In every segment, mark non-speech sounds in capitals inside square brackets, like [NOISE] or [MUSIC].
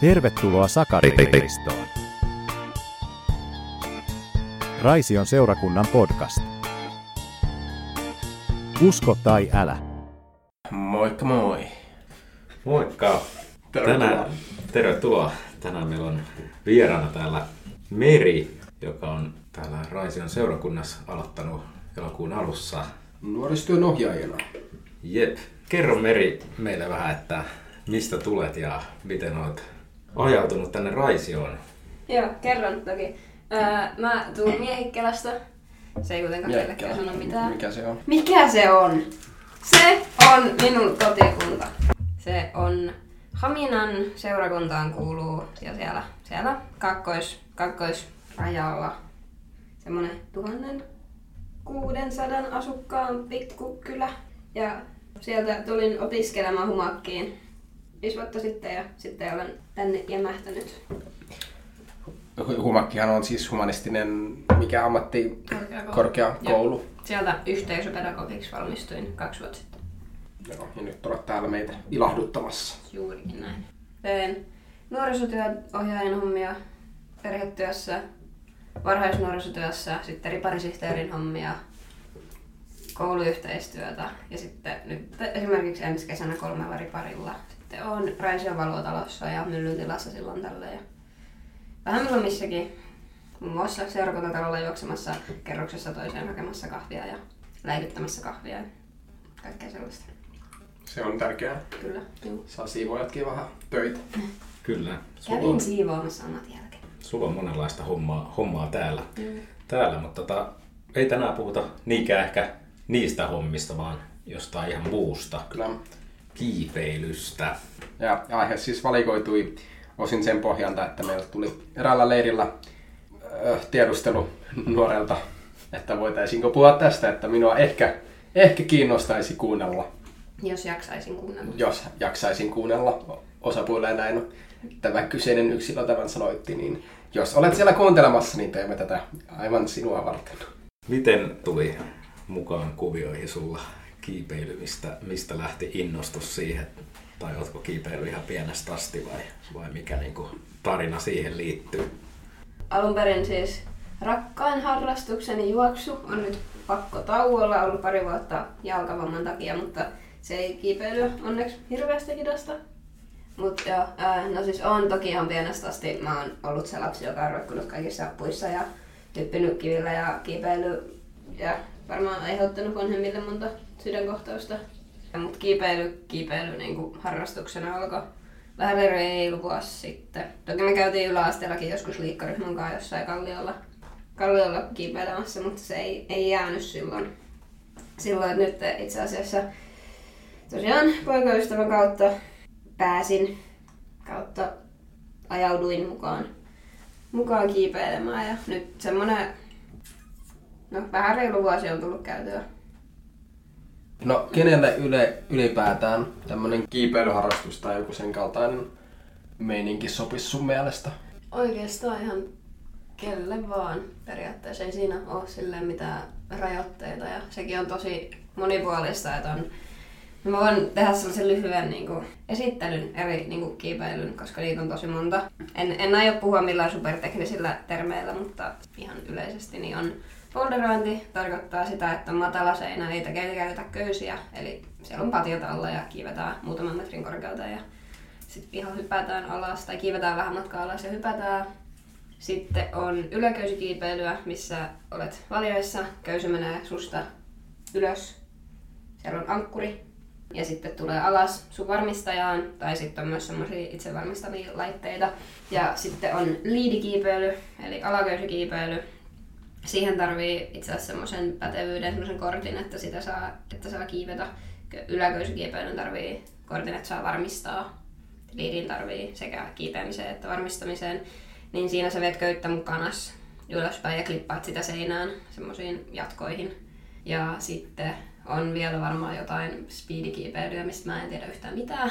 Tervetuloa Sakaristoon. Raision seurakunnan podcast. Usko tai älä. Moikka moi. Moikka. Tervetuloa. Tänään, tervetuloa. Tänään meillä on vieraana täällä Meri, joka on täällä Raision seurakunnassa aloittanut elokuun alussa. Nuorisotyön ohjaajana. Jep. Kerro Meri meille vähän, että mistä tulet ja miten olet ajautunut tänne Raisioon. Joo, kerron toki. Öö, mä tuun Miehikkelästä. Se ei kuitenkaan kellekään sano mitään. Mikä se on? Mikä se on? Se on minun kotikunta. Se on Haminan seurakuntaan kuuluu ja siellä, siellä kakkois, kakkoisrajalla semmonen tuhannen 600 asukkaan pikkukylä. Ja sieltä tulin opiskelemaan humakkiin viisi vuotta sitten ja sitten olen tänne jämähtänyt Humakkihan on siis humanistinen, mikä ammatti, korkeakoulu. korkeakoulu. Joo. Sieltä yhteisöpedagogiksi valmistuin kaksi vuotta sitten. Joo, ja nyt olet täällä meitä ilahduttamassa. Juurikin näin. Teen nuorisotyöohjaajan hommia perhetyössä, varhaisnuorisotyössä, sitten riparisihteerin hommia, kouluyhteistyötä ja sitten nyt esimerkiksi ensi kesänä kolmella riparilla. Sitten on Raision valvotalossa ja Myllytilassa silloin tällä ja vähän milloin missäkin. Muun muassa seurakuntatalolla juoksemassa kerroksessa toiseen hakemassa kahvia ja läikyttämässä kahvia ja kaikkea sellaista. Se on tärkeää. Kyllä, juu. Saa siivoojatkin vähän töitä. Kyllä. Sulla Kävin on, siivoamassa omat jälkeen. sulla on monenlaista hommaa, hommaa täällä. täällä mutta tota, ei tänään puhuta niinkään ehkä niistä hommista, vaan jostain ihan muusta. Kyllä. Kiipeilystä. Ja aihe siis valikoitui osin sen pohjalta, että meillä tuli eräällä leirillä ö, tiedustelu nuorelta, että voitaisiinko puhua tästä, että minua ehkä, ehkä kiinnostaisi kuunnella, Jos jaksaisin kuunnella. jos jaksaisin kuunnella osapuoleen näin. Tämä kyseinen yksilö tämän sanoitti, niin jos olet siellä kuuntelemassa, niin teemme tätä aivan sinua varten. Miten tuli mukaan kuvioihin sulla kiipeily, mistä, mistä lähti innostus siihen? Tai ootko kiipeily ihan pienestä asti vai, vai mikä niinku tarina siihen liittyy? Alun perin siis rakkain harrastukseni juoksu on nyt pakko tauolla ollut pari vuotta jalkavamman takia, mutta se ei kiipeily onneksi hirveästi hidasta. Mutta joo, no siis on toki ihan pienestä asti. Mä oon ollut se lapsi, joka on roikkunut kaikissa puissa ja typpinyt kivillä ja kiipeily ja varmaan aiheuttanut vanhemmille monta sydänkohtausta. Mutta kiipeily, kiipeily niin harrastuksena alkoi vähän reilu vuosi sitten. Toki me käytiin yläasteellakin joskus liikkaryhmän kanssa jossain kalliolla, kalliolla kiipeilemässä, mutta se ei, ei jäänyt silloin. Silloin, nyt itse asiassa tosiaan poikaystävän kautta pääsin kautta ajauduin mukaan, mukaan kiipeilemään ja nyt semmonen no vähän reilu vuosi on tullut käytyä. No, kenelle yle, ylipäätään tämmöinen kiipeilyharrastus tai joku sen kaltainen meininki sopisi sun mielestä? Oikeastaan ihan kelle vaan periaatteessa. Ei siinä ole silleen mitään rajoitteita ja sekin on tosi monipuolista, että on Mä voin tehdä sellaisen lyhyen niin kuin, esittelyn eri niin kuin, kiipeilyn, koska niitä on tosi monta. En, en aio puhua millään superteknisillä termeillä, mutta ihan yleisesti niin on Boulderointi tarkoittaa sitä, että on matala seinä, ei käytetä köysiä, eli siellä on patiot alla ja kiivetään muutaman metrin korkealta ja sitten ihan hypätään alas tai kiivetään vähän matkaa alas ja hypätään. Sitten on yläköysikiipeilyä, missä olet valjaissa, köysy menee susta ylös. Siellä on ankkuri ja sitten tulee alas sun varmistajaan tai sitten on myös semmoisia itse valmistavia laitteita. Ja sitten on liidikiipeily eli alaköysikiipeily, siihen tarvii itse asiassa semmoisen pätevyyden, semmoisen kortin, että sitä saa, että saa kiivetä. Yläköysikiipeilyn tarvii kortin, että saa varmistaa. Liidin tarvii sekä kiipeämiseen että varmistamiseen. Niin siinä sä vet köyttä mukana ylöspäin ja klippaat sitä seinään semmoisiin jatkoihin. Ja sitten on vielä varmaan jotain speedikiipeilyä, mistä mä en tiedä yhtään mitään.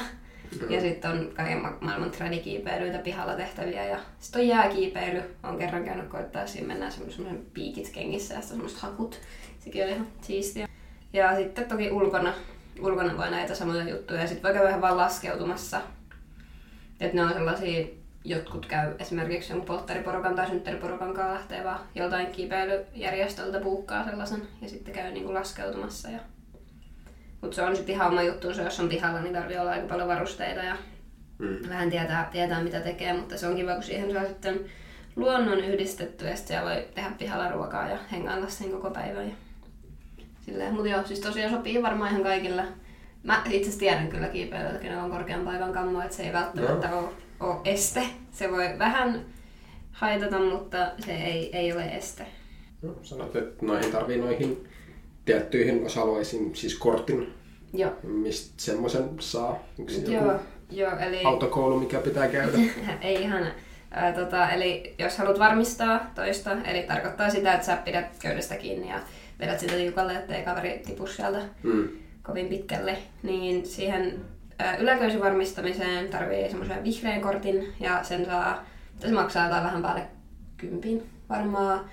Ja sitten on kaiken ma- maailman tradikiipeilyitä pihalla tehtäviä. Ja sitten on jääkiipeily. Olen kerran käynyt koittaa, siinä mennään semmoisen piikit kengissä ja semmoiset hakut. Sekin oli ihan siistiä. Ja sitten toki ulkona, ulkona voi näitä samoja juttuja. Ja sitten voi käydä vähän vaan laskeutumassa. Että ne on sellaisia, jotkut käy esimerkiksi jonkun polttariporukan tai synttäriporukan kanssa lähtee vaan joltain kiipeilyjärjestöltä puukkaa sellaisen ja sitten käy niinku laskeutumassa. Ja... Mutta se on sitten ihan oma juttu, se jos on pihalla, niin tarvii olla aika paljon varusteita ja mm. vähän tietää, tietää, mitä tekee, mutta se on kiva, kun siihen saa sitten luonnon yhdistetty ja sitten voi tehdä pihalla ruokaa ja hengailla sen koko päivän. Ja... Silleen, mutta joo, siis tosiaan sopii varmaan ihan kaikille. Mä itse asiassa tiedän kyllä kiipeilyitä, kenellä on korkean paikan kammo, että se ei välttämättä no. ole, ole este. Se voi vähän haitata, mutta se ei, ei ole este. No, sanot, että noihin tarvii noihin tiettyihin osa-alueisiin, siis kortin. Joo. Mistä semmoisen saa? Onko joo, joo, eli... autokoulu, mikä pitää käydä? [LAUGHS] ei ihan. Ää, tota, eli jos haluat varmistaa toista, eli tarkoittaa sitä, että sä pidät köydestä kiinni ja vedät sitä tiukalle, ettei kaveri tipu sieltä mm. kovin pitkälle, niin siihen ää, yläköysi varmistamiseen tarvii semmoisen vihreän kortin ja sen saa, se maksaa jotain vähän päälle kympin varmaan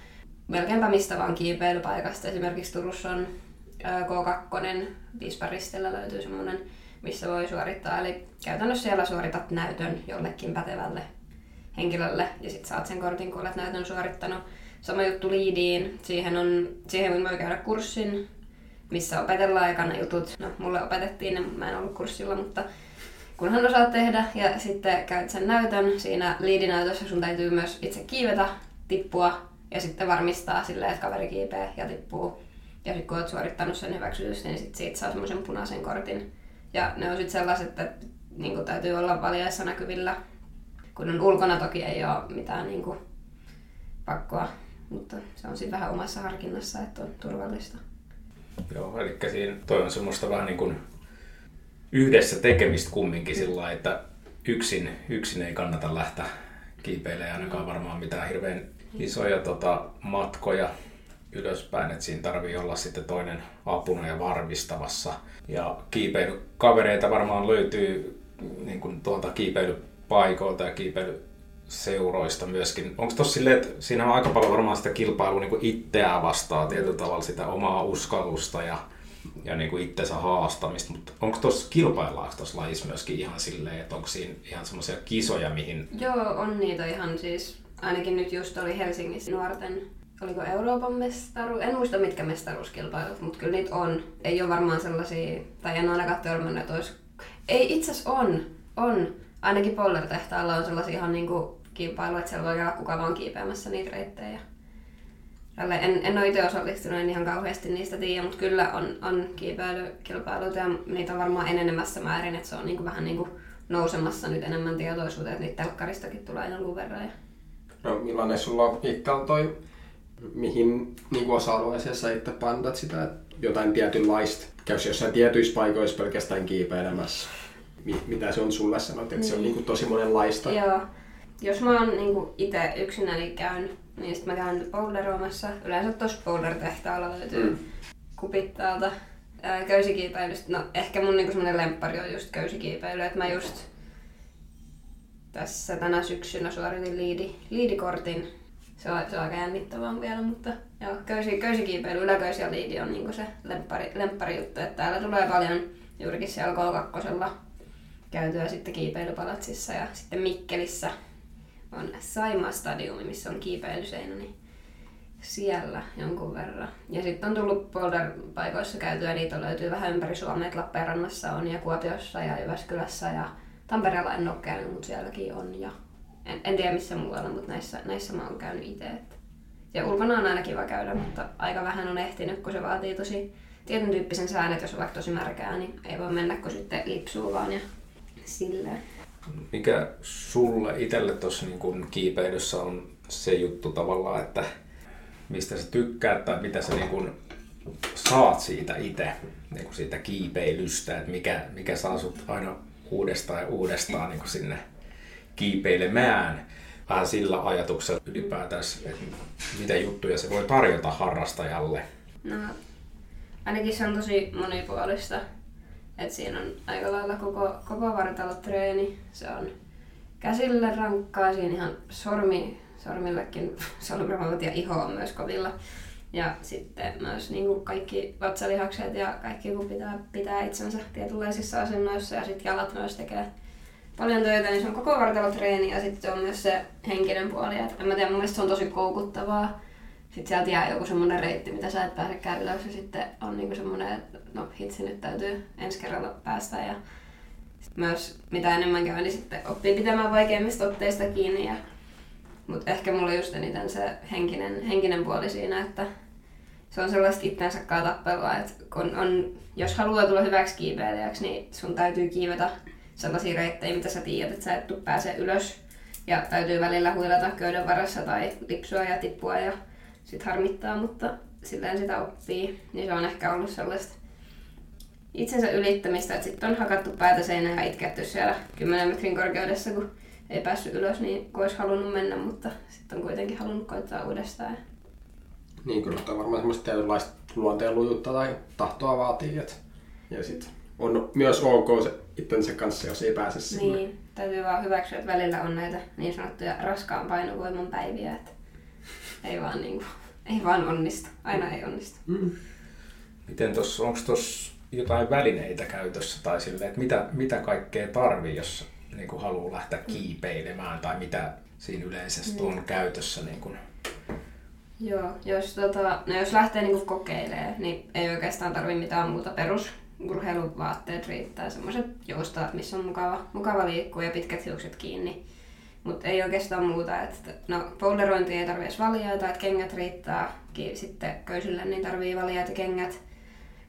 melkeinpä mistä vaan kiipeilypaikasta. Esimerkiksi Turussa on K2, Visparistella löytyy semmoinen, missä voi suorittaa. Eli käytännössä siellä suoritat näytön jollekin pätevälle henkilölle ja sitten saat sen kortin, kun olet näytön suorittanut. Sama juttu liidiin. Siihen, on, siihen voi käydä kurssin, missä opetellaan aikana jutut. No, mulle opetettiin ne, mä en ollut kurssilla, mutta kunhan osaat tehdä ja sitten käyt sen näytön. Siinä liidinäytössä sun täytyy myös itse kiivetä, tippua ja sitten varmistaa silleen, että kaveri kiipee ja tippuu. Ja sitten kun olet suorittanut sen hyväksytys, niin sit siitä saa semmoisen punaisen kortin. Ja ne on sitten sellaiset, että niin täytyy olla valjaissa näkyvillä. Kun on ulkona toki ei ole mitään niin kuin, pakkoa, mutta se on sitten vähän omassa harkinnassa, että on turvallista. Joo, eli siinä toi on semmoista vähän niin kuin yhdessä tekemistä kumminkin sillä että yksin, yksin ei kannata lähteä kiipeilemään ainakaan varmaan mitään hirveän isoja tota, matkoja ylöspäin, että siinä tarvii olla sitten toinen apuna ja varmistamassa. Ja kiipeilykavereita varmaan löytyy niin kuin tuolta kiipeilypaikoilta ja kiipeilyseuroista myöskin. Onko tossa silleen, että siinä on aika paljon varmaan sitä kilpailua niin kuin itseään vastaan tietyllä tavalla sitä omaa uskallusta ja, ja niin kuin itsensä haastamista, mutta onko tuossa kilpaillaanko tuossa lajissa myöskin ihan silleen, että onko siinä ihan semmoisia kisoja, mihin... Joo, on niitä ihan siis ainakin nyt just oli Helsingissä nuorten, oliko Euroopan mestaru, en muista mitkä mestaruuskilpailut, mutta kyllä niitä on. Ei ole varmaan sellaisia, tai en ainakaan törmännyt, että olisi... Ei itse asiassa on, on. Ainakin Poller-tehtaalla on sellaisia ihan niinku kilpailuja, että siellä voi olla kuka vaan kiipeämässä niitä reittejä. Tälle en, en ole itse osallistunut, en ihan kauheasti niistä tiedä, mutta kyllä on, on kiipeilykilpailuita ja niitä on varmaan enenemässä määrin, että se on niinku vähän niinku nousemassa nyt enemmän tietoisuuteen, että niitä telkkaristakin tulee jonkun verran. Ja No millainen sulla on toi, mihin niin osa-alueeseen sä itse pandat sitä, että jotain tietynlaista, käys jossain tietyissä paikoissa pelkästään kiipeilemässä. Mitä se on sulle sanot, että niin. se on niin kuin tosi monenlaista? Joo. Jos mä oon niin itse yksinäni käyn, niin sitten mä käyn boulderoimassa. Yleensä tuossa boulder-tehtaalla löytyy mm. kupit täältä köysikiipeilystä. No ehkä mun niinku semmonen lemppari on just köysikiipeily, että mä just tässä tänä syksynä suoritin liidi, liidikortin. Se on, se on aika jännittävää vielä, mutta joo, köysi, köysikiipeily, yläköys ja liidi on niinku se lemppari, lemppari juttu. Että täällä tulee paljon juurikin siellä K2 käytyä sitten kiipeilypalatsissa ja sitten Mikkelissä on Saima Stadiumi, missä on kiipeilyseinä, niin siellä jonkun verran. Ja sitten on tullut boulder-paikoissa käytyä, niitä löytyy vähän ympäri Suomea, Lappeenrannassa on ja Kuopiossa ja Jyväskylässä ja Tampereella en ole käynyt, mutta sielläkin on. Ja en, en tiedä missä muualla, mutta näissä, näissä mä oon käynyt itse. Ja ulkona on aina kiva käydä, mutta aika vähän on ehtinyt, kun se vaatii tosi tietyn tyyppisen sään, että jos on vaikka tosi märkää, niin ei voi mennä, kun sitten lipsuu vaan ja silleen. Mikä sulle itselle tuossa niin kiipeilyssä on se juttu tavallaan, että mistä sä tykkäät tai mitä sä niin kun saat siitä itse, niin siitä kiipeilystä, että mikä, mikä saa sut aina uudestaan ja uudestaan niin sinne kiipeilemään vähän sillä ajatuksella ylipäätään, että mitä juttuja se voi tarjota harrastajalle. No, ainakin se on tosi monipuolista. Et siinä on aika lailla koko, koko vartalotreeni. Se on käsille rankkaa, siinä ihan sormi, sormillekin [LAUGHS] sormivalot ja iho on myös kovilla. Ja sitten myös niin kuin kaikki vatsalihakset ja kaikki kun pitää pitää itsensä tietynlaisissa asennoissa ja sitten jalat myös tekee paljon töitä, niin se on koko vartalotreeni ja sitten se on myös se henkinen puoli. Et en mä tiedä, mun mielestä se on tosi koukuttavaa. Sitten sieltä jää joku semmoinen reitti, mitä sä et pääsekään ylös ja sitten on niinku semmoinen, että no hitsi nyt täytyy ensi kerralla päästä ja sit myös mitä enemmän käy, niin sitten oppii pitämään vaikeimmista otteista kiinni. Ja... Mutta ehkä mulla just eniten se henkinen, henkinen puoli siinä, että se on sellaista itsensä tappelua, että kun on, jos haluaa tulla hyväksi kiipeilijäksi, niin sun täytyy kiivetä sellaisia reittejä, mitä sä tiedät, että sä et pääse ylös. Ja täytyy välillä huilata köyden varassa tai lipsua ja tippua ja sit harmittaa, mutta silleen sitä oppii. Niin se on ehkä ollut sellaista itsensä ylittämistä, että sitten on hakattu päätä seinään ja itketty siellä 10 metrin korkeudessa, kun ei päässyt ylös, niin kun olisi halunnut mennä, mutta sitten on kuitenkin halunnut koittaa uudestaan. Niin, kyllä tämä varmaan semmoista tietynlaista luonteen lujutta tai tahtoa vaatii. Että, ja sitten on myös ok se itsensä kanssa, jos ei pääse sinne. Niin, täytyy vaan hyväksyä, että välillä on näitä niin sanottuja raskaan painovoiman päiviä, että ei vaan, niin kuin, ei vaan onnistu. Aina ei onnistu. Mm. Miten tuossa, onko tuossa jotain välineitä käytössä tai silleen, että mitä, mitä kaikkea tarvii, jos niin kuin haluaa lähteä kiipeilemään tai mitä siinä yleisesti mm. on käytössä? Niin kuin? Joo, jos, tota, no jos lähtee niin kuin kokeilemaan, niin ei oikeastaan tarvitse mitään muuta perus urheiluvaatteet riittää, semmoiset joustavat, missä on mukava, mukava liikkua ja pitkät hiukset kiinni. Mutta ei oikeastaan muuta. Että, no, polderointia ei tarvitse valjaita, että kengät riittää. Sitten köysille niin tarvii valjaita kengät.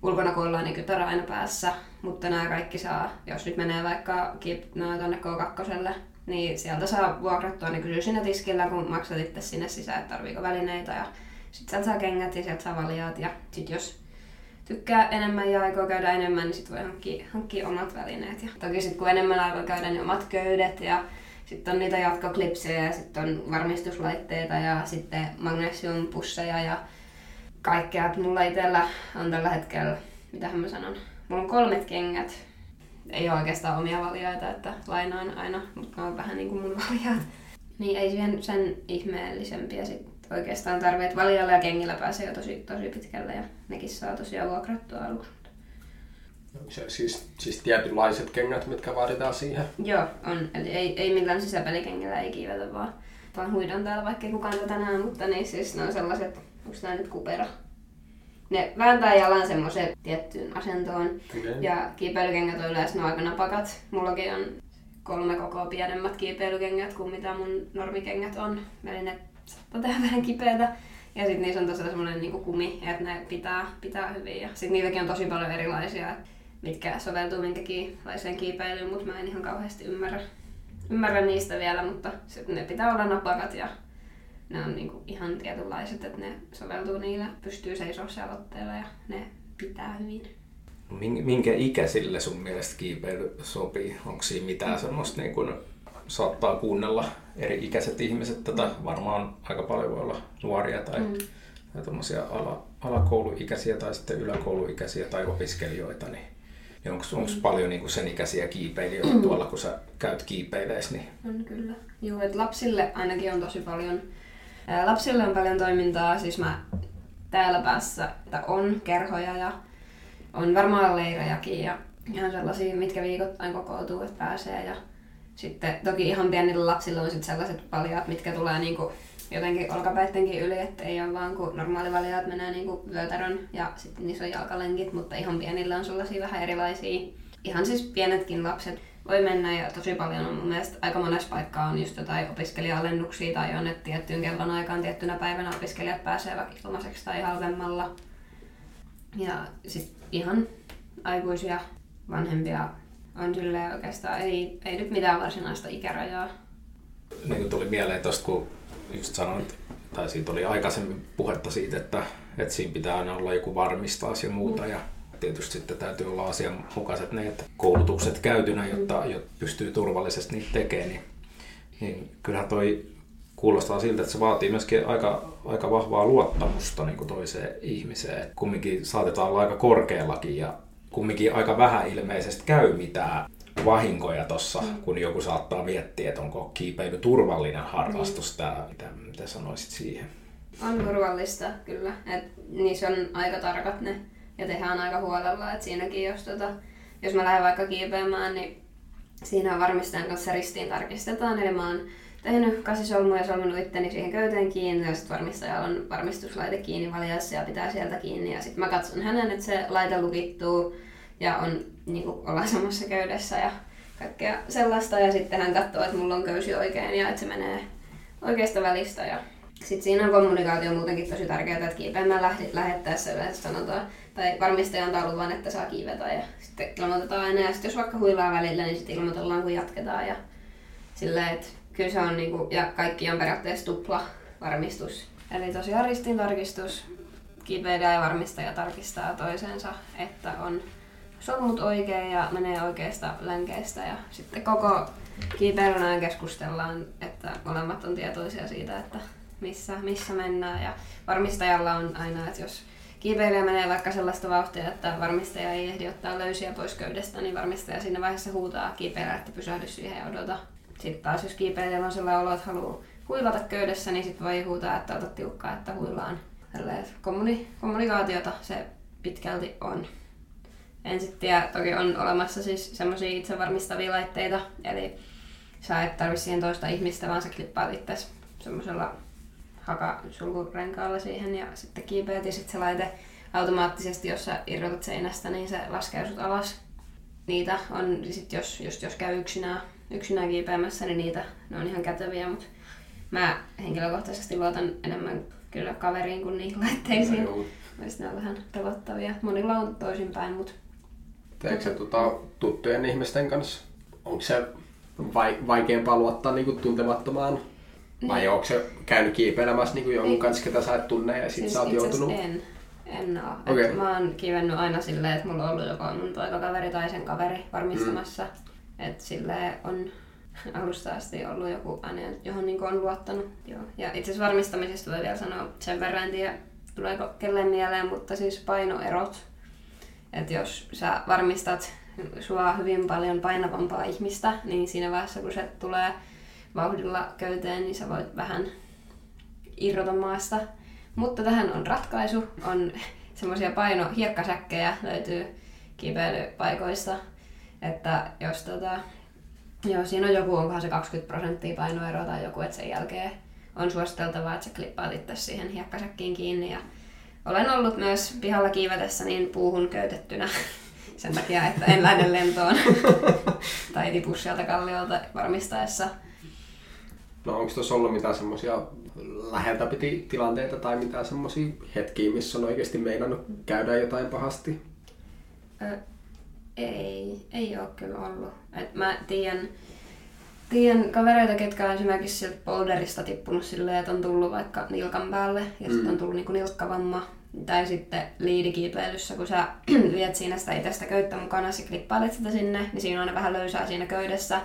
Ulkona kun ollaan niin kytärä aina päässä, mutta nämä kaikki saa, jos nyt menee vaikka no, tuonne K2, niin sieltä saa vuokrattua, niin kysyy siinä tiskillä, kun maksat itse sinne sisään, että tarviiko välineitä. Ja sitten sieltä saa kengät ja sieltä saa valjaat. Ja sitten jos tykkää enemmän ja aikoo käydä enemmän, niin sitten voi hankkia, hankkia omat välineet. Ja toki sitten kun enemmän aikoo käydä, niin omat köydet ja sitten on niitä jatkoklipsejä ja sitten on varmistuslaitteita ja sitten magnesiumpusseja ja kaikkea. Mulla itsellä on tällä hetkellä, mitä mä sanon, mulla on kolmet kengät. Ei ole oikeastaan omia valjaita, että lainaan aina, mutta ne on vähän niin kuin mun valjaat. Niin ei sen, sen ihmeellisempiä sitten oikeastaan tarvitse, että valjalla ja kengillä pääsee jo tosi, tosi pitkälle ja nekin saa tosiaan vuokrattua aluksi. Se, siis, siis tietynlaiset kengät, mitkä vaaditaan siihen? Joo, on. Eli ei, ei millään sisäpelikengillä ei kiivetä, vaan, vaan huidon täällä, vaikka ei kukaan tätä näe, mutta niin siis ne on sellaiset, onko nämä nyt kupera? Ne vääntää jalan semmoiseen tiettyyn asentoon. Okay. Ja kiipeilykengät on yleensä aika napakat. Mullakin on kolme koko pienemmät kiipeilykengät kuin mitä mun normikengät on. Eli ne saattaa tehdä vähän kipeätä. Ja sitten niissä on tosiaan semmoinen niinku kumi, että ne pitää, pitää hyvin. Ja sitten niitäkin on tosi paljon erilaisia, mitkä soveltuu minkäkinlaiseen kiipeilyyn, mutta mä en ihan kauheasti ymmärrä, ymmärrä niistä vielä, mutta ne pitää olla napakat ja ne on niinku ihan tietynlaiset, että ne soveltuu niillä, pystyy seisomaan siellä otteella ja ne pitää hyvin. Minkä ikäisille sun mielestä kiipeily sopii? Onko siinä mitään semmoista niin kuin saattaa kuunnella eri ikäiset ihmiset tätä. Varmaan aika paljon voi olla nuoria tai, mm. tai ala, alakouluikäisiä tai sitten yläkouluikäisiä tai opiskelijoita. Niin, niin onko mm. paljon niin sen ikäisiä kiipeilijöitä mm. tuolla, kun sä käyt kiipeilees? Niin... On kyllä. Joo, että lapsille ainakin on tosi paljon, lapsille on paljon toimintaa. Siis mä täällä päässä että on kerhoja ja on varmaan leirejäkin ja ihan sellaisia, mitkä viikoittain kokoutuu, että pääsee. Ja sitten toki ihan pienillä lapsilla on sitten sellaiset valjaat, mitkä tulee niinku jotenkin olkapäittenkin yli, että ei ole vaan kun normaali valjaat menee niinku vyötärön ja sitten niissä on jalkalenkit, mutta ihan pienillä on sellaisia vähän erilaisia. Ihan siis pienetkin lapset voi mennä ja tosi paljon on mun mielestä aika monessa paikkaa on just jotain opiskelija-alennuksia tai on, että tiettyyn kellon aikaan tiettynä päivänä opiskelijat pääsee vaikka ilmaiseksi tai halvemmalla. Ja sitten ihan aikuisia vanhempia on silleen oikeastaan, ei, ei nyt mitään varsinaista ikärajaa. Niin kuin tuli mieleen tuosta, kun just sanoit, tai siitä oli aikaisemmin puhetta siitä, että, että siinä pitää aina olla joku varmistaus ja muuta. Mm. Ja tietysti sitten täytyy olla asianmukaiset ne, että koulutukset käytynä, jotta, mm. jotta pystyy turvallisesti niitä tekemään. Niin, niin kyllähän toi kuulostaa siltä, että se vaatii myöskin aika, aika vahvaa luottamusta niin kuin toiseen ihmiseen. Kumminkin saatetaan olla aika korkeallakin ja kumminkin aika vähän ilmeisesti käy mitään vahinkoja tuossa, mm. kun joku saattaa miettiä, että onko kiipeily turvallinen harrastus. Mm. Tää, mitä, mitä sanoisit siihen? On turvallista, kyllä. Et niissä on aika tarkat ne ja tehdään aika huolella. Et siinäkin, jos, tota, jos mä lähden vaikka kiipeämään, niin siinä varmistajan kanssa ristiin tarkistetaan. Eli mä oon tehnyt kasisolmuja ja solmunut itteni siihen köyteen kiinni ja sitten varmistajalla on varmistuslaite kiinni valjassa ja pitää sieltä kiinni. Ja sitten mä katson hänen, että se laite lukittuu ja on niin kuin, ollaan samassa köydessä ja kaikkea sellaista. Ja sitten hän katsoo, että mulla on köysi oikein ja että se menee oikeasta välistä. Ja sitten siinä on kommunikaatio muutenkin tosi tärkeää, että kiipeämään lähettäessä yleensä sanotaan, tai varmistaja antaa luvan, että saa kiivetä ja sitten ilmoitetaan aina. Ja sitten jos vaikka huilaa välillä, niin sitten ilmoitellaan, kun jatketaan. Ja silleen, että kyllä se on niinku, ja kaikki on periaatteessa tupla varmistus. Eli tosiaan ristin tarkistus, kipeilijä ja varmistaja tarkistaa toisensa, että on solmut oikein ja menee oikeasta länkeistä ja sitten koko kiipeilyn ajan keskustellaan, että molemmat on tietoisia siitä, että missä, missä mennään ja varmistajalla on aina, että jos kiipeilijä menee vaikka sellaista vauhtia, että varmistaja ei ehdi ottaa löysiä pois köydestä, niin varmistaja siinä vaiheessa huutaa kiipeilijä, että pysähdy siihen ja odota sitten taas jos kiipeilijällä on sellainen olo, että haluaa huilata köydessä, niin sitten voi huutaa, että ota tiukkaa, että huilaan. Kommuni- kommunikaatiota se pitkälti on. En sitten tiedä, toki on olemassa siis semmoisia itsevarmistavia laitteita, eli sä et tarvi siihen toista ihmistä, vaan sä klippaat itse semmoisella hakasulkurenkaalla siihen ja sitten kiipeät ja sitten se laite automaattisesti, jos sä irrotat seinästä, niin se laskee sut alas. Niitä on, sit jos, just jos käy yksinään yksinään kiipeämässä, niin niitä ne on ihan käteviä, mutta mä henkilökohtaisesti luotan enemmän kyllä kaveriin kuin niihin laitteisiin. No, ne on vähän pelottavia. Monilla on toisinpäin, mutta... Teekö se tota, tuttujen ihmisten kanssa? Onko se vai, vaikeampaa luottaa niinku tuntemattomaan? Niin. Vai onko se käynyt kiipeilemässä niinku jonkun kanssa, ketä sä et tunne ja sit siis sä oot joutunut... en. En oo. Okay. mä oon kivennyt aina silleen, että mulla on ollut joko mun poikakaveri tai sen kaveri varmistamassa. Mm. Että sille on [LAUGHS] alusta asti ollut joku aine, johon niin on luottanut. Joo. Ja itse asiassa varmistamisesta voi vielä sanoa sen verran, en tiedä tuleeko kelleen mieleen, mutta siis painoerot. Että jos sä varmistat sua hyvin paljon painavampaa ihmistä, niin siinä vaiheessa kun se tulee vauhdilla köyteen, niin sä voit vähän irrota maasta. Mutta tähän on ratkaisu. On [LAUGHS] semmoisia paino hiekkasäkkejä löytyy kipeilypaikoista, että jos tota, joo, siinä on joku, onkohan se 20 prosenttia painoero tai joku, että sen jälkeen on suositeltavaa, että sä klippaat itse siihen hiekkasäkkiin kiinni. Ja olen ollut myös pihalla kiivetessä niin puuhun köytettynä [LAUGHS] sen takia, että en lähde lentoon [LAUGHS] tai tipu sieltä kalliolta varmistaessa. No onko tuossa ollut mitään semmoisia läheltä piti tilanteita tai mitään semmoisia hetkiä, missä on oikeasti meinannut käydä jotain pahasti? Ei, ei ole kyllä ollut. Et mä tiedän, tiedän kavereita, ketkä on esimerkiksi sieltä boulderista tippunut silleen, että on tullut vaikka nilkan päälle ja mm. sitten on tullut niinku nilkkavamma. Tai sitten liidikiipeilyssä, kun sä [CLEARS THROAT] viet siinä sitä itsestä köyttä mukana, ja klippailet sitä sinne, niin siinä on vähän löysää siinä köydessä.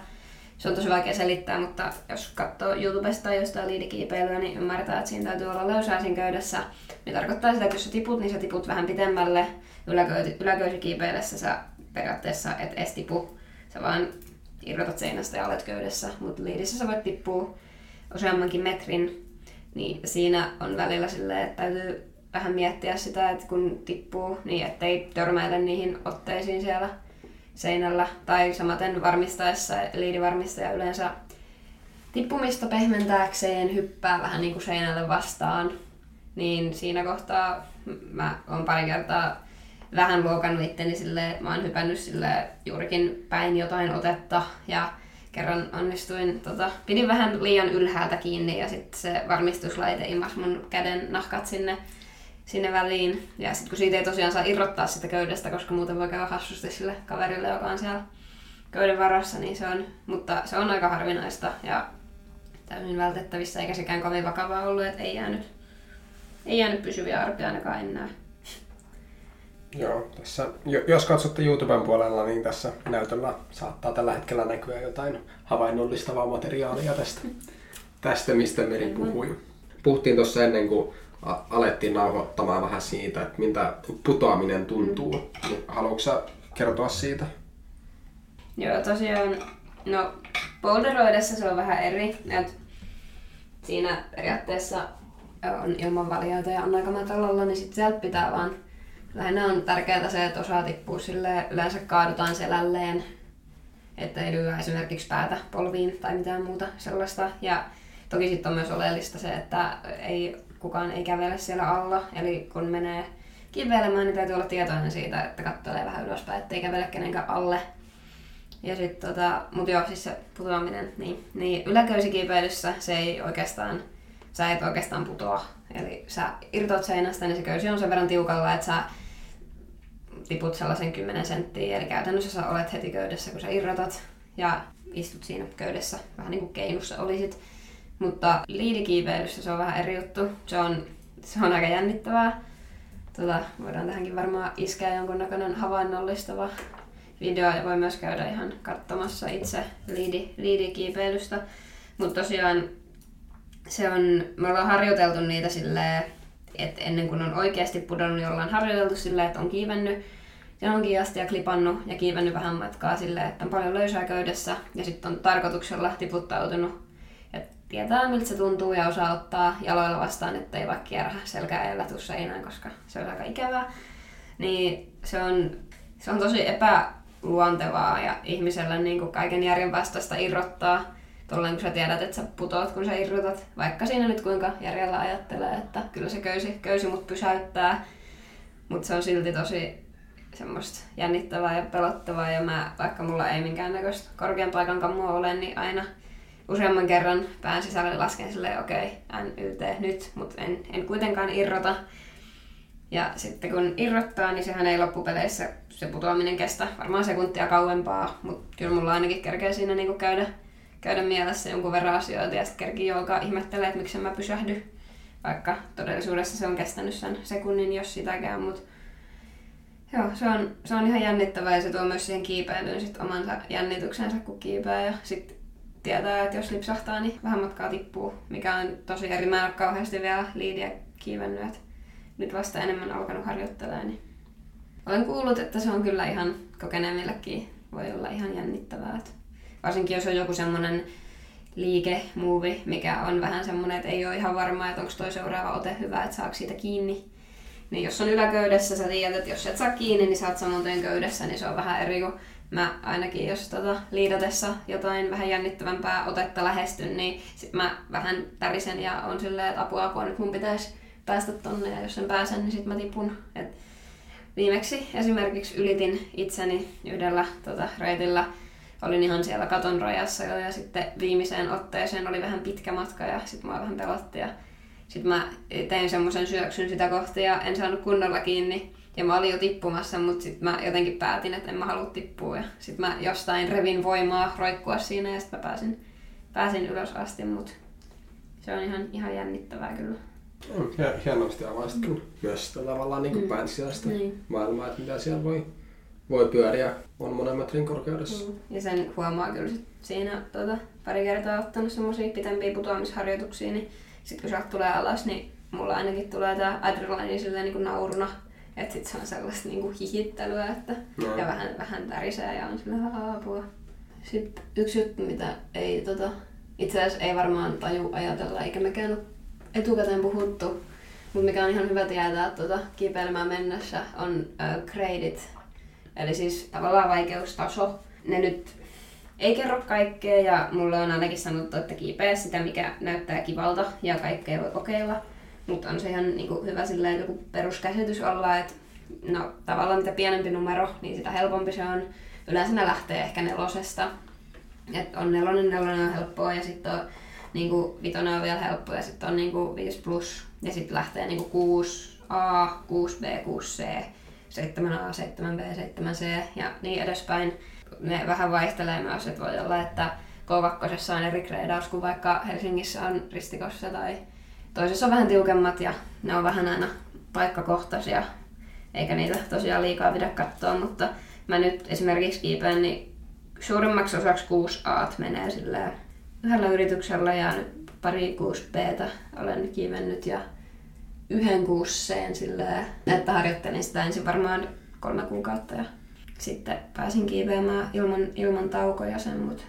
Se on tosi vaikea selittää, mutta jos katsoo YouTubesta tai jostain liidikiipeilyä, niin ymmärtää, että siinä täytyy olla löysää siinä köydessä. Niin tarkoittaa sitä, että jos sä tiput, niin sä tiput vähän pitemmälle yläköysikiipeillessä sä periaatteessa et edes tipu. Sä vaan irrotat seinästä ja olet köydessä, mutta liidissä sä voit tippua useammankin metrin. Niin siinä on välillä silleen, että täytyy vähän miettiä sitä, että kun tippuu, niin ettei törmäile niihin otteisiin siellä seinällä. Tai samaten varmistaessa, liidivarmistaja yleensä tippumista pehmentääkseen hyppää vähän niin kuin seinälle vastaan. Niin siinä kohtaa mä oon pari kertaa vähän luokannut itteni sille, mä oon hypännyt sille juurikin päin jotain otetta ja kerran onnistuin, tota, pidin vähän liian ylhäältä kiinni ja sitten se varmistuslaite imas mun käden nahkat sinne, sinne väliin. Ja sitten kun siitä ei tosiaan saa irrottaa sitä köydestä, koska muuten voi käydä hassusti sille kaverille, joka on siellä köyden varassa, niin se on, mutta se on aika harvinaista ja täysin vältettävissä, eikä sekään kovin vakavaa ollut, että ei jäänyt, ei jäänyt pysyviä arpia ainakaan enää. Joo, tässä, jos katsotte YouTuben puolella, niin tässä näytöllä saattaa tällä hetkellä näkyä jotain havainnollistavaa materiaalia tästä, tästä mistä Meri puhui. Puhuttiin tuossa ennen kuin alettiin nauhoittamaan vähän siitä, että miltä putoaminen tuntuu. Niin haluatko sä kertoa siitä? Joo, tosiaan, no boulderoidessa se on vähän eri. Et siinä periaatteessa on ilmanvalioita ja on aika matalalla, niin sitten sieltä pitää vaan Lähinnä on tärkeää se, että osaa tippua sille yleensä kaadutaan selälleen. että ei lyö esimerkiksi päätä polviin tai mitään muuta sellaista. Ja toki sitten on myös oleellista se, että ei, kukaan ei kävele siellä alla, eli kun menee kivelemään, niin täytyy olla tietoinen siitä, että kattelee vähän ylöspäin, ettei kävele kenenkään alle. Ja sit tota, mut joo, siis se putoaminen, niin, niin yläköysikipeilyssä se ei oikeastaan, sä et oikeastaan putoa. Eli sä irtoat seinästä, niin se köysi on sen verran tiukalla, että sä tiput sellaisen 10 senttiä, eli käytännössä sä olet heti köydessä, kun sä irrotat ja istut siinä köydessä, vähän niin kuin keinussa olisit. Mutta liidikiipeilyssä se on vähän eri juttu. Se on, se on aika jännittävää. Tota, voidaan tähänkin varmaan iskeä jonkunnäköinen havainnollistava video ja voi myös käydä ihan katsomassa itse liidi, liidikiipeilystä. Mutta tosiaan se on, me ollaan harjoiteltu niitä silleen, että ennen kuin on oikeasti pudonnut, niin ollaan harjoiteltu silleen, että on kiivennyt johonkin asti ja klipannut ja kiivennyt vähän matkaa silleen, että on paljon löysää köydessä ja sitten on tarkoituksella tiputtautunut. Tietää miltä se tuntuu ja osaa ottaa jaloilla vastaan, ettei vaikka kierrä selkää ja tuu seinään, koska se on aika ikävää. Niin se on, se on tosi epäluontevaa ja ihmisellä niin kuin kaiken järjen vastaista irrottaa tolleen kun sä tiedät, että sä putoat, kun sä irrotat. Vaikka siinä nyt kuinka järjellä ajattelee, että kyllä se köysi, köysi mut pysäyttää. Mutta se on silti tosi semmoista jännittävää ja pelottavaa. Ja mä, vaikka mulla ei minkäännäköistä korkean paikan kammua ole, niin aina useamman kerran pään sisälle lasken silleen, okei, okay, NYT nyt, mutta en, en kuitenkaan irrota. Ja sitten kun irrottaa, niin sehän ei loppupeleissä se putoaminen kestä varmaan sekuntia kauempaa, mutta kyllä mulla ainakin kerkee siinä niinku käydä käydä mielessä jonkun verran asioita ja sitten kerkii joka ihmettelee, että miksi mä pysähdy. Vaikka todellisuudessa se on kestänyt sen sekunnin, jos sitäkään, mutta Joo, se on, se on ihan jännittävää ja se tuo myös siihen kiipeilyyn sit omansa jännityksensä, kun kiipeää ja sitten tietää, että jos lipsahtaa, niin vähän matkaa tippuu, mikä on tosi eri. Mä en ole kauheasti vielä liidiä kiivennyt, että nyt vasta enemmän alkanut harjoittelemaan. Niin olen kuullut, että se on kyllä ihan kokeneemmillekin voi olla ihan jännittävää. Että varsinkin jos on joku semmoinen liike, movie, mikä on vähän semmoinen, että ei ole ihan varma, että onko toi seuraava ote hyvä, että saako siitä kiinni. Niin jos on yläköydessä, sä tiedät, että jos et saa kiinni, niin sä oot saman tien köydessä, niin se on vähän eri kuin mä ainakin, jos tota, liidatessa jotain vähän jännittävämpää otetta lähestyn, niin sit mä vähän tärisen ja on silleen, että apua, apua, nyt mun pitäisi päästä tonne ja jos sen pääsen, niin sit mä tipun. Et viimeksi esimerkiksi ylitin itseni yhdellä tota, reitillä olin ihan siellä katon rajassa jo ja sitten viimeiseen otteeseen oli vähän pitkä matka ja sitten mua vähän pelotti ja sitten mä tein semmoisen syöksyn sitä kohti ja en saanut kunnolla kiinni ja mä olin jo tippumassa, mutta sitten mä jotenkin päätin, että en mä halua tippua ja sitten mä jostain revin voimaa roikkua siinä ja sitten mä pääsin, pääsin ylös asti, mutta se on ihan, ihan jännittävää kyllä. Hienosti avaisit kyllä myös tavallaan niin kuin mm. niin. maailmaa, että mitä siellä voi voi pyöriä on monen metrin korkeudessa. Mm. Ja sen huomaa kyllä sit siinä tuota, pari kertaa ottanut semmoisia pitempiä putoamisharjoituksia, niin sitten kun sä tulee alas, niin mulla ainakin tulee tää adrenaliini silleen niin kuin nauruna. Että sit se on sellaista niin kuin hihittelyä, että no. ja vähän, vähän tärisee ja on silleen apua. Sitten yksi juttu, mitä ei tota, itse asiassa ei varmaan taju ajatella, eikä mekään ole etukäteen puhuttu, mutta mikä on ihan hyvä tietää tuota, kipeilemään mennessä, on uh, gradeit Eli siis tavallaan vaikeustaso. Ne nyt ei kerro kaikkea ja mulle on ainakin sanottu, että kiipeä sitä, mikä näyttää kivalta ja kaikkea voi kokeilla. Mutta on se ihan niinku hyvä silleen joku peruskäsitys olla, että no tavallaan mitä pienempi numero, niin sitä helpompi se on. Yleensä ne lähtee ehkä nelosesta. Et on nelonen, nelonen on helppoa ja sitten on niinku, vitonen on vielä helppo ja sitten on niinku 5 plus ja sitten lähtee niinku 6A, 6B, 6C 7A, 7B, 7C ja niin edespäin. Ne vähän vaihtelee myös, että voi olla, että K2 on eri kreidaus kuin vaikka Helsingissä on ristikossa tai toisessa on vähän tiukemmat ja ne on vähän aina paikkakohtaisia, eikä niitä tosiaan liikaa pidä katsoa, mutta mä nyt esimerkiksi kiipeen, niin suurimmaksi osaksi 6 A menee sillä yhdellä yrityksellä ja nyt pari 6 B olen kiivennyt ja yhden kuusseen silleen, että harjoittelin sitä ensin varmaan kolme kuukautta ja sitten pääsin kiipeämään ilman, ilman taukoja sen, mutta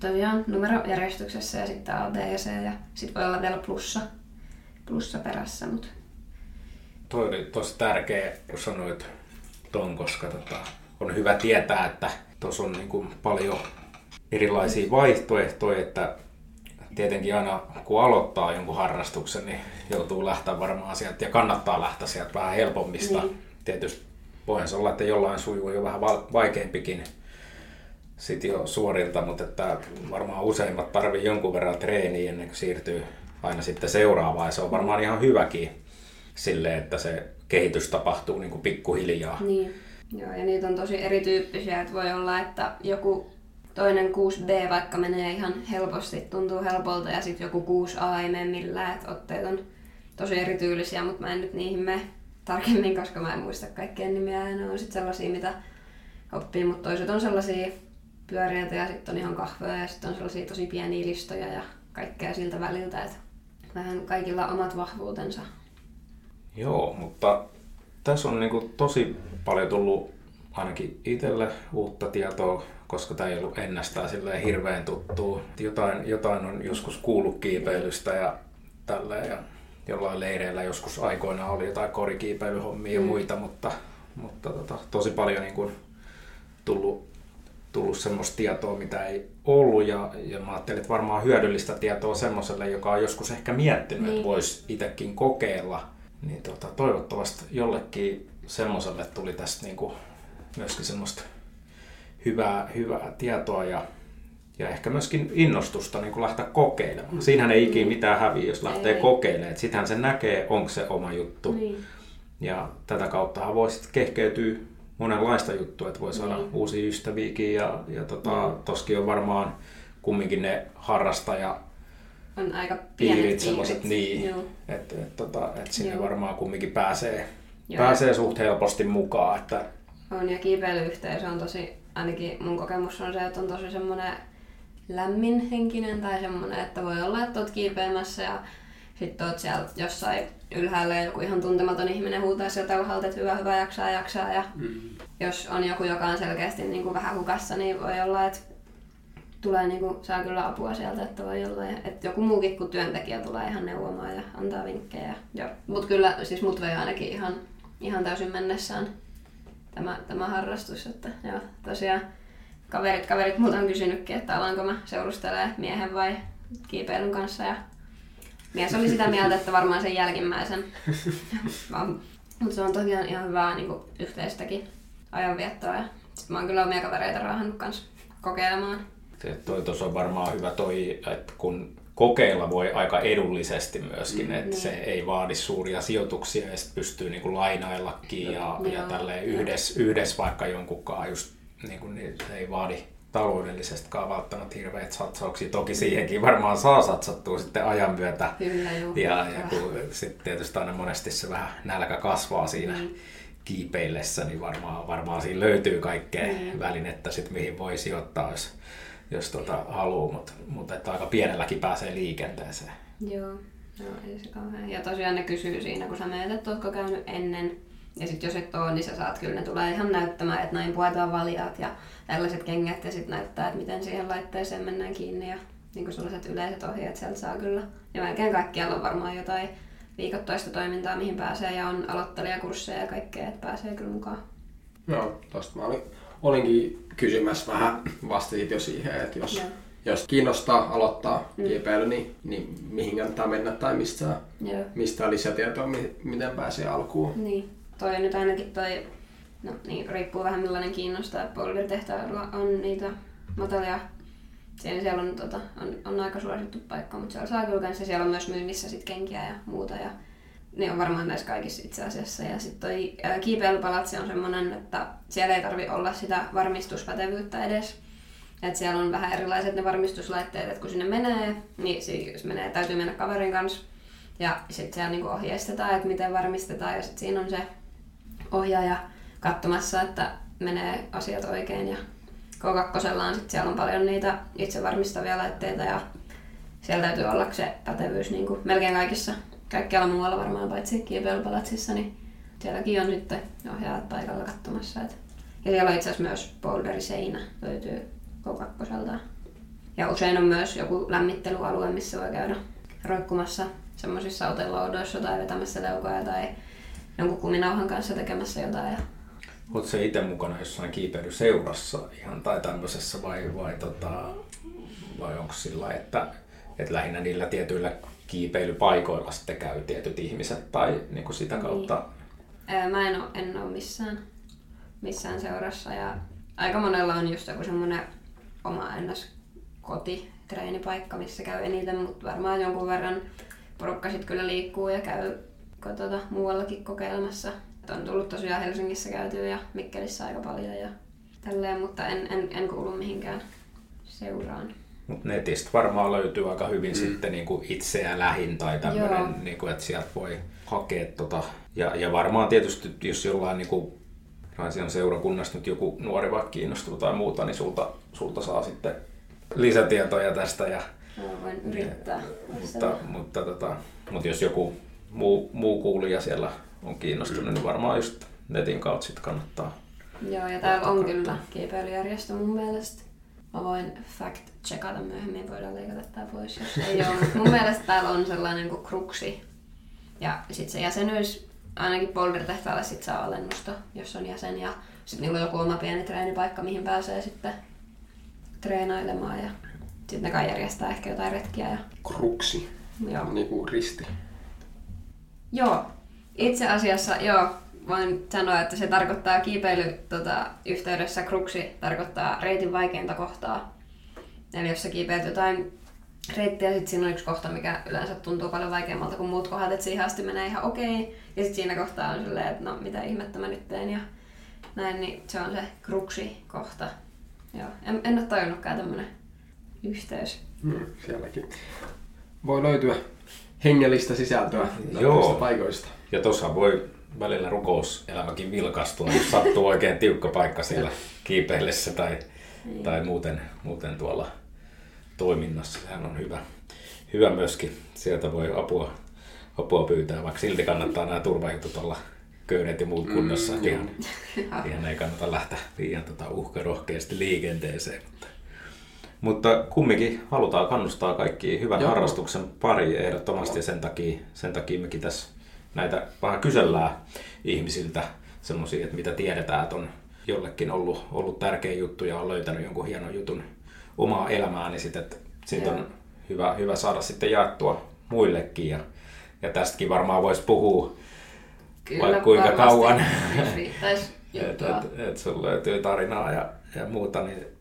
tosiaan numerojärjestyksessä ja sitten A, B ja C ja sitten voi olla vielä plussa, plussa perässä. Mutta... Toi oli tosi tärkeä, kun sanoit ton, koska tota, on hyvä tietää, että tuossa on niin kuin paljon erilaisia vaihtoehtoja, että tietenkin aina kun aloittaa jonkun harrastuksen, niin joutuu lähteä varmaan sieltä ja kannattaa lähteä sieltä vähän helpommista. Niin. Tietysti voihan se olla, että jollain sujuu jo vähän vaikeampikin sitten jo suorilta, mutta että varmaan useimmat tarvii jonkun verran treeniä ennen kuin siirtyy aina sitten seuraavaan ja se on varmaan ihan hyväkin sille, että se kehitys tapahtuu niin kuin pikkuhiljaa. Niin. Joo, ja niitä on tosi erityyppisiä, että voi olla, että joku toinen 6B vaikka menee ihan helposti, tuntuu helpolta, ja sitten joku 6A ei mene millään, että otteet on tosi erityylisiä, mutta mä en nyt niihin mene tarkemmin, koska mä en muista kaikkien nimiä, ja ne on sitten sellaisia, mitä oppii, mutta toiset on sellaisia pyöreitä ja sitten on ihan kahvoja ja sitten on sellaisia tosi pieniä listoja ja kaikkea siltä väliltä, että vähän kaikilla omat vahvuutensa. Joo, mutta tässä on niinku tosi paljon tullut ainakin itselle uutta tietoa, koska tämä ei ollut ennestään silleen hirveän tuttua. Jotain, jotain on joskus kuullut kiipeilystä ja tälleen ja jollain leireillä joskus aikoina oli jotain korikiipeilyhommia mm. ja muita, mutta, mutta tota, tosi paljon niin kuin tullut, tullut semmoista tietoa, mitä ei ollut ja, ja mä ajattelin, että varmaan hyödyllistä tietoa semmoiselle, joka on joskus ehkä miettinyt, niin. että voisi itsekin kokeilla. Niin tota, toivottavasti jollekin semmoiselle tuli tästä niin kuin myöskin semmoista hyvää, hyvää tietoa ja, ja ehkä myöskin innostusta niin kuin lähteä kokeilemaan. Siinähän ei ikinä mitään häviä, jos lähtee ei. kokeilemaan. Sittenhän se näkee, onko se oma juttu. Niin. Ja tätä kautta voi sitten kehkeytyä monenlaista juttua, että voi saada niin. uusia ystäviäkin ja, ja tota, toskin on varmaan kumminkin ne harrastaja on aika piirit, semmoiset, niin, että et, tota, et sinne Joo. varmaan kumminkin pääsee, Joo. pääsee suht helposti mukaan. Että... On ja kiipeilyyhteisö on tosi, ainakin mun kokemus on se, että on tosi semmoinen lämmin henkinen tai semmoinen, että voi olla, että oot kiipeämässä ja sitten oot siellä jossain ylhäällä ja joku ihan tuntematon ihminen huutaa sieltä alhaalta, että hyvä, hyvä, jaksaa, jaksaa. Ja mm. jos on joku, joka on selkeästi niin kuin vähän hukassa, niin voi olla, että tulee niin kuin, saa kyllä apua sieltä, että voi olla, että joku muukin kuin työntekijä tulee ihan neuvomaan ja antaa vinkkejä. Mutta kyllä, siis mut vei ainakin ihan, ihan täysin mennessään tämä, tämä harrastus, että joo, tosiaan kaverit, kaverit multa on kysynytkin, että alanko mä seurustelemaan miehen vai kiipeilyn kanssa ja mies oli sitä mieltä, että varmaan sen jälkimmäisen. [LAUGHS] Mutta se on tosiaan ihan hyvää niin kuin, yhteistäkin ajanviettoa. Ja sit mä oon kyllä omia kavereita raahannut kanssa kokeilemaan. Se, toi tuossa on varmaan hyvä toi, että kun kokeilla voi aika edullisesti myöskin, mm, että niin. se ei vaadi suuria sijoituksia ja sitten pystyy niin kuin lainaillakin ja, ja, ja tälleen yhdessä, yhdessä vaikka jonkunkaan just niin kuin, niin se ei vaadi taloudellisestikaan välttämättä hirveät satsauksia. Toki siihenkin varmaan saa satsattua sitten ajan myötä. Kyllä, Ja, ja kun sitten tietysti aina monesti se vähän nälkä kasvaa siinä mm. kiipeillessä, niin varmaan, varmaan siinä löytyy kaikkea mm. välinettä, sit, mihin voi sijoittaa, jos, jos tota haluaa, mutta mut, että aika pienelläkin pääsee liikenteeseen. Joo, no, ei se kauhean. Ja tosiaan ne kysyy siinä, kun sä menet, että ootko käynyt ennen ja sitten jos et ole, niin sä saat kyllä, ne tulee ihan näyttämään, että näin puetaan valjat ja tällaiset kengät ja sitten näyttää, että miten siihen laitteeseen mennään kiinni ja niin sellaiset yleiset ohjeet sieltä saa kyllä. Ja melkein kaikkialla on varmaan jotain viikoittaista toimintaa, mihin pääsee ja on aloittelijakursseja ja kaikkea, että pääsee kyllä mukaan. Joo, tosta mä olin, olinkin kysymässä vähän, vastasit jo siihen, että jos, Joo. jos kiinnostaa aloittaa mm. kiipeily, niin, niin mihin kannattaa mennä tai mistä, mistä lisätietoa, miten pääsee alkuun. Niin toi nyt ainakin toi, no niin, riippuu vähän millainen kiinnostaa. Boulder-tehtailla on niitä matalia siellä, siellä on, tota, on, on, aika suosittu paikka, mutta siellä saa kyllä kanssa. Siellä on myös myynnissä sit kenkiä ja muuta. Ja ne on varmaan näissä kaikissa itse asiassa. Ja sitten toi kiipeilypalatsi on semmoinen, että siellä ei tarvi olla sitä varmistuspätevyyttä edes. Et siellä on vähän erilaiset ne varmistuslaitteet, että kun sinne menee, niin jos menee, täytyy mennä kaverin kanssa. Ja sitten siellä niinku ohjeistetaan, että miten varmistetaan. Ja sitten siinä on se ohjaaja katsomassa, että menee asiat oikein. Ja K2 on sit siellä on paljon niitä itse varmistavia laitteita ja siellä täytyy olla se pätevyys niin kuin melkein kaikissa, kaikkialla muualla varmaan paitsi kiipeilypalatsissa, niin sielläkin on sitten ohjaajat paikalla katsomassa. Et. Ja siellä on itse asiassa myös polderiseinä löytyy K2. Ja usein on myös joku lämmittelyalue, missä voi käydä roikkumassa semmoisissa oteloudoissa tai vetämässä leukoja tai jonkun kuminauhan kanssa tekemässä jotain. Ja Oletko se itse mukana jossain kiipeilyseurassa ihan tai tämmöisessä vai, vai, tota, vai onko sillä että, että lähinnä niillä tietyillä kiipeilypaikoilla sitten käy tietyt ihmiset tai niin kuin sitä kautta? Niin. Mä en ole, en ole missään, missään seurassa ja aika monella on just joku semmoinen oma ennäs koti, treenipaikka, missä käy eniten, mutta varmaan jonkun verran porukka sitten kyllä liikkuu ja käy tuota, muuallakin kokeilemassa. On tullut tosiaan Helsingissä käytyä ja Mikkelissä aika paljon ja tälleen, mutta en, en, en kuulu mihinkään seuraan. Mut netistä varmaan löytyy aika hyvin mm. sitten niinku itseä lähin tai tämmöinen, niinku, että sieltä voi hakea tota. Ja, ja varmaan tietysti, jos jollain niinku Raisian seurakunnasta nyt joku nuori vaikka kiinnostuu tai muuta, niin sulta, sulta saa sitten lisätietoja tästä. Ja, Mä voin yrittää. Ja, mutta, mutta, tota, mutta jos joku muu, muu kuulija siellä on kiinnostunut, niin varmaan just netin kautta sitten kannattaa. Joo, ja täällä on kyllä kiipeilyjärjestö mun mielestä. Mä voin fact checkata myöhemmin, voidaan leikata tää pois, jos ei [LAUGHS] ole. Mun mielestä täällä on sellainen kuin kruksi. Ja sitten se jäsenyys, ainakin Boulder-tehtaalle sit saa alennusta, jos on jäsen. Ja sitten niin joku oma pieni treenipaikka, mihin pääsee sitten treenailemaan. Ja sitten ne kai järjestää ehkä jotain retkiä. Ja... Kruksi. Joo. Niin kuin risti. Joo. Itse asiassa, joo, voin sanoa, että se tarkoittaa kiipeily tota, yhteydessä kruksi tarkoittaa reitin vaikeinta kohtaa. Eli jos sä kiipeät jotain reittiä, sitten siinä on yksi kohta, mikä yleensä tuntuu paljon vaikeammalta kuin muut kohdat, että siihen asti menee ihan okei. Ja sitten siinä kohtaa on silleen, että no mitä ihmettä mä nyt teen ja näin, niin se on se kruksi kohta. Joo. En, en ole tajunnutkaan tämmönen yhteys. Mm, sielläkin voi löytyä hengellistä sisältöä Joo. paikoista. Ja tuossa voi välillä rukouselämäkin vilkastua, jos sattuu oikein tiukka paikka siellä kiipeillessä tai, niin. tai muuten, muuten tuolla toiminnassa. Sehän on hyvä, hyvä myöskin. Sieltä voi apua, apua pyytää, vaikka silti kannattaa nämä turvajutut olla köydet ja muut kunnossa. Mm, ihan, ihan ei kannata lähteä liian tota uhkarohkeasti liikenteeseen. Mutta, mutta kumminkin halutaan kannustaa kaikki hyvän Joo. harrastuksen pari ehdottomasti ja sen takia, sen takia mekin tässä näitä vähän kysellään ihmisiltä semmoisia, että mitä tiedetään, että on jollekin ollut, ollut tärkeä juttu ja on löytänyt jonkun hienon jutun omaa elämää, niin sitten, että siitä on hyvä, hyvä saada sitten jaettua muillekin. Ja, ja tästäkin varmaan voisi puhua Kyllä, vaikka kuinka kauan. [LAUGHS] että et, et sulla löytyy tarinaa ja, ja muuta. Niin...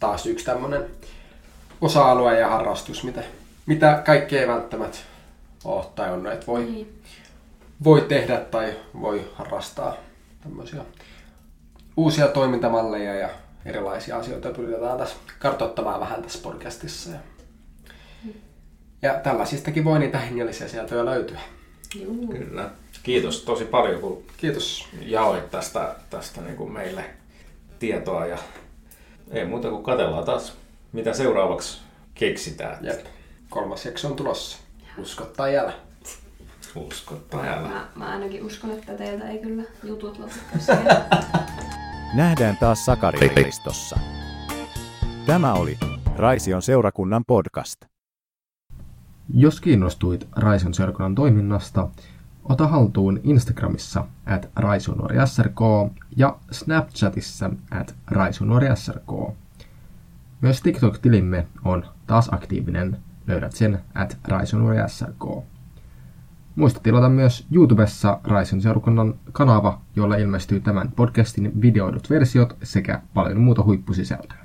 Taas yksi tämmöinen osa-alue ja harrastus, mitä, mitä kaikki ei välttämättä ole tajunnut, että voi, niin. voi tehdä tai voi harrastaa tämmöisiä uusia toimintamalleja ja erilaisia asioita pyritään tässä kartoittamaan vähän tässä podcastissa. Ja, ja tällaisistakin voi niitä hengellisiä sieltä löytyä. Juu. Kyllä. Kiitos tosi paljon, kun Kiitos. jaoit tästä, tästä niin kuin meille tietoa. Ja ei muuta kuin katellaan taas, mitä seuraavaksi keksitään. Jep. Kolmas jakso on tulossa. Usko tai älä. Usko tai älä. Mä, mä ainakin uskon, että teiltä ei kyllä jutut lopu [LAUGHS] Nähdään taas Sakari-listossa. Tämä oli Raision seurakunnan podcast. Jos kiinnostuit Raision seurakunnan toiminnasta, ota haltuun Instagramissa at raisionuorisrk ja Snapchatissa at raisionuorisrk. Myös TikTok-tilimme on taas aktiivinen, löydät sen at raisionuorisrk. Muista tilata myös YouTubessa Raisen seurakunnan kanava, jolla ilmestyy tämän podcastin videoidut versiot sekä paljon muuta huippusisältöä.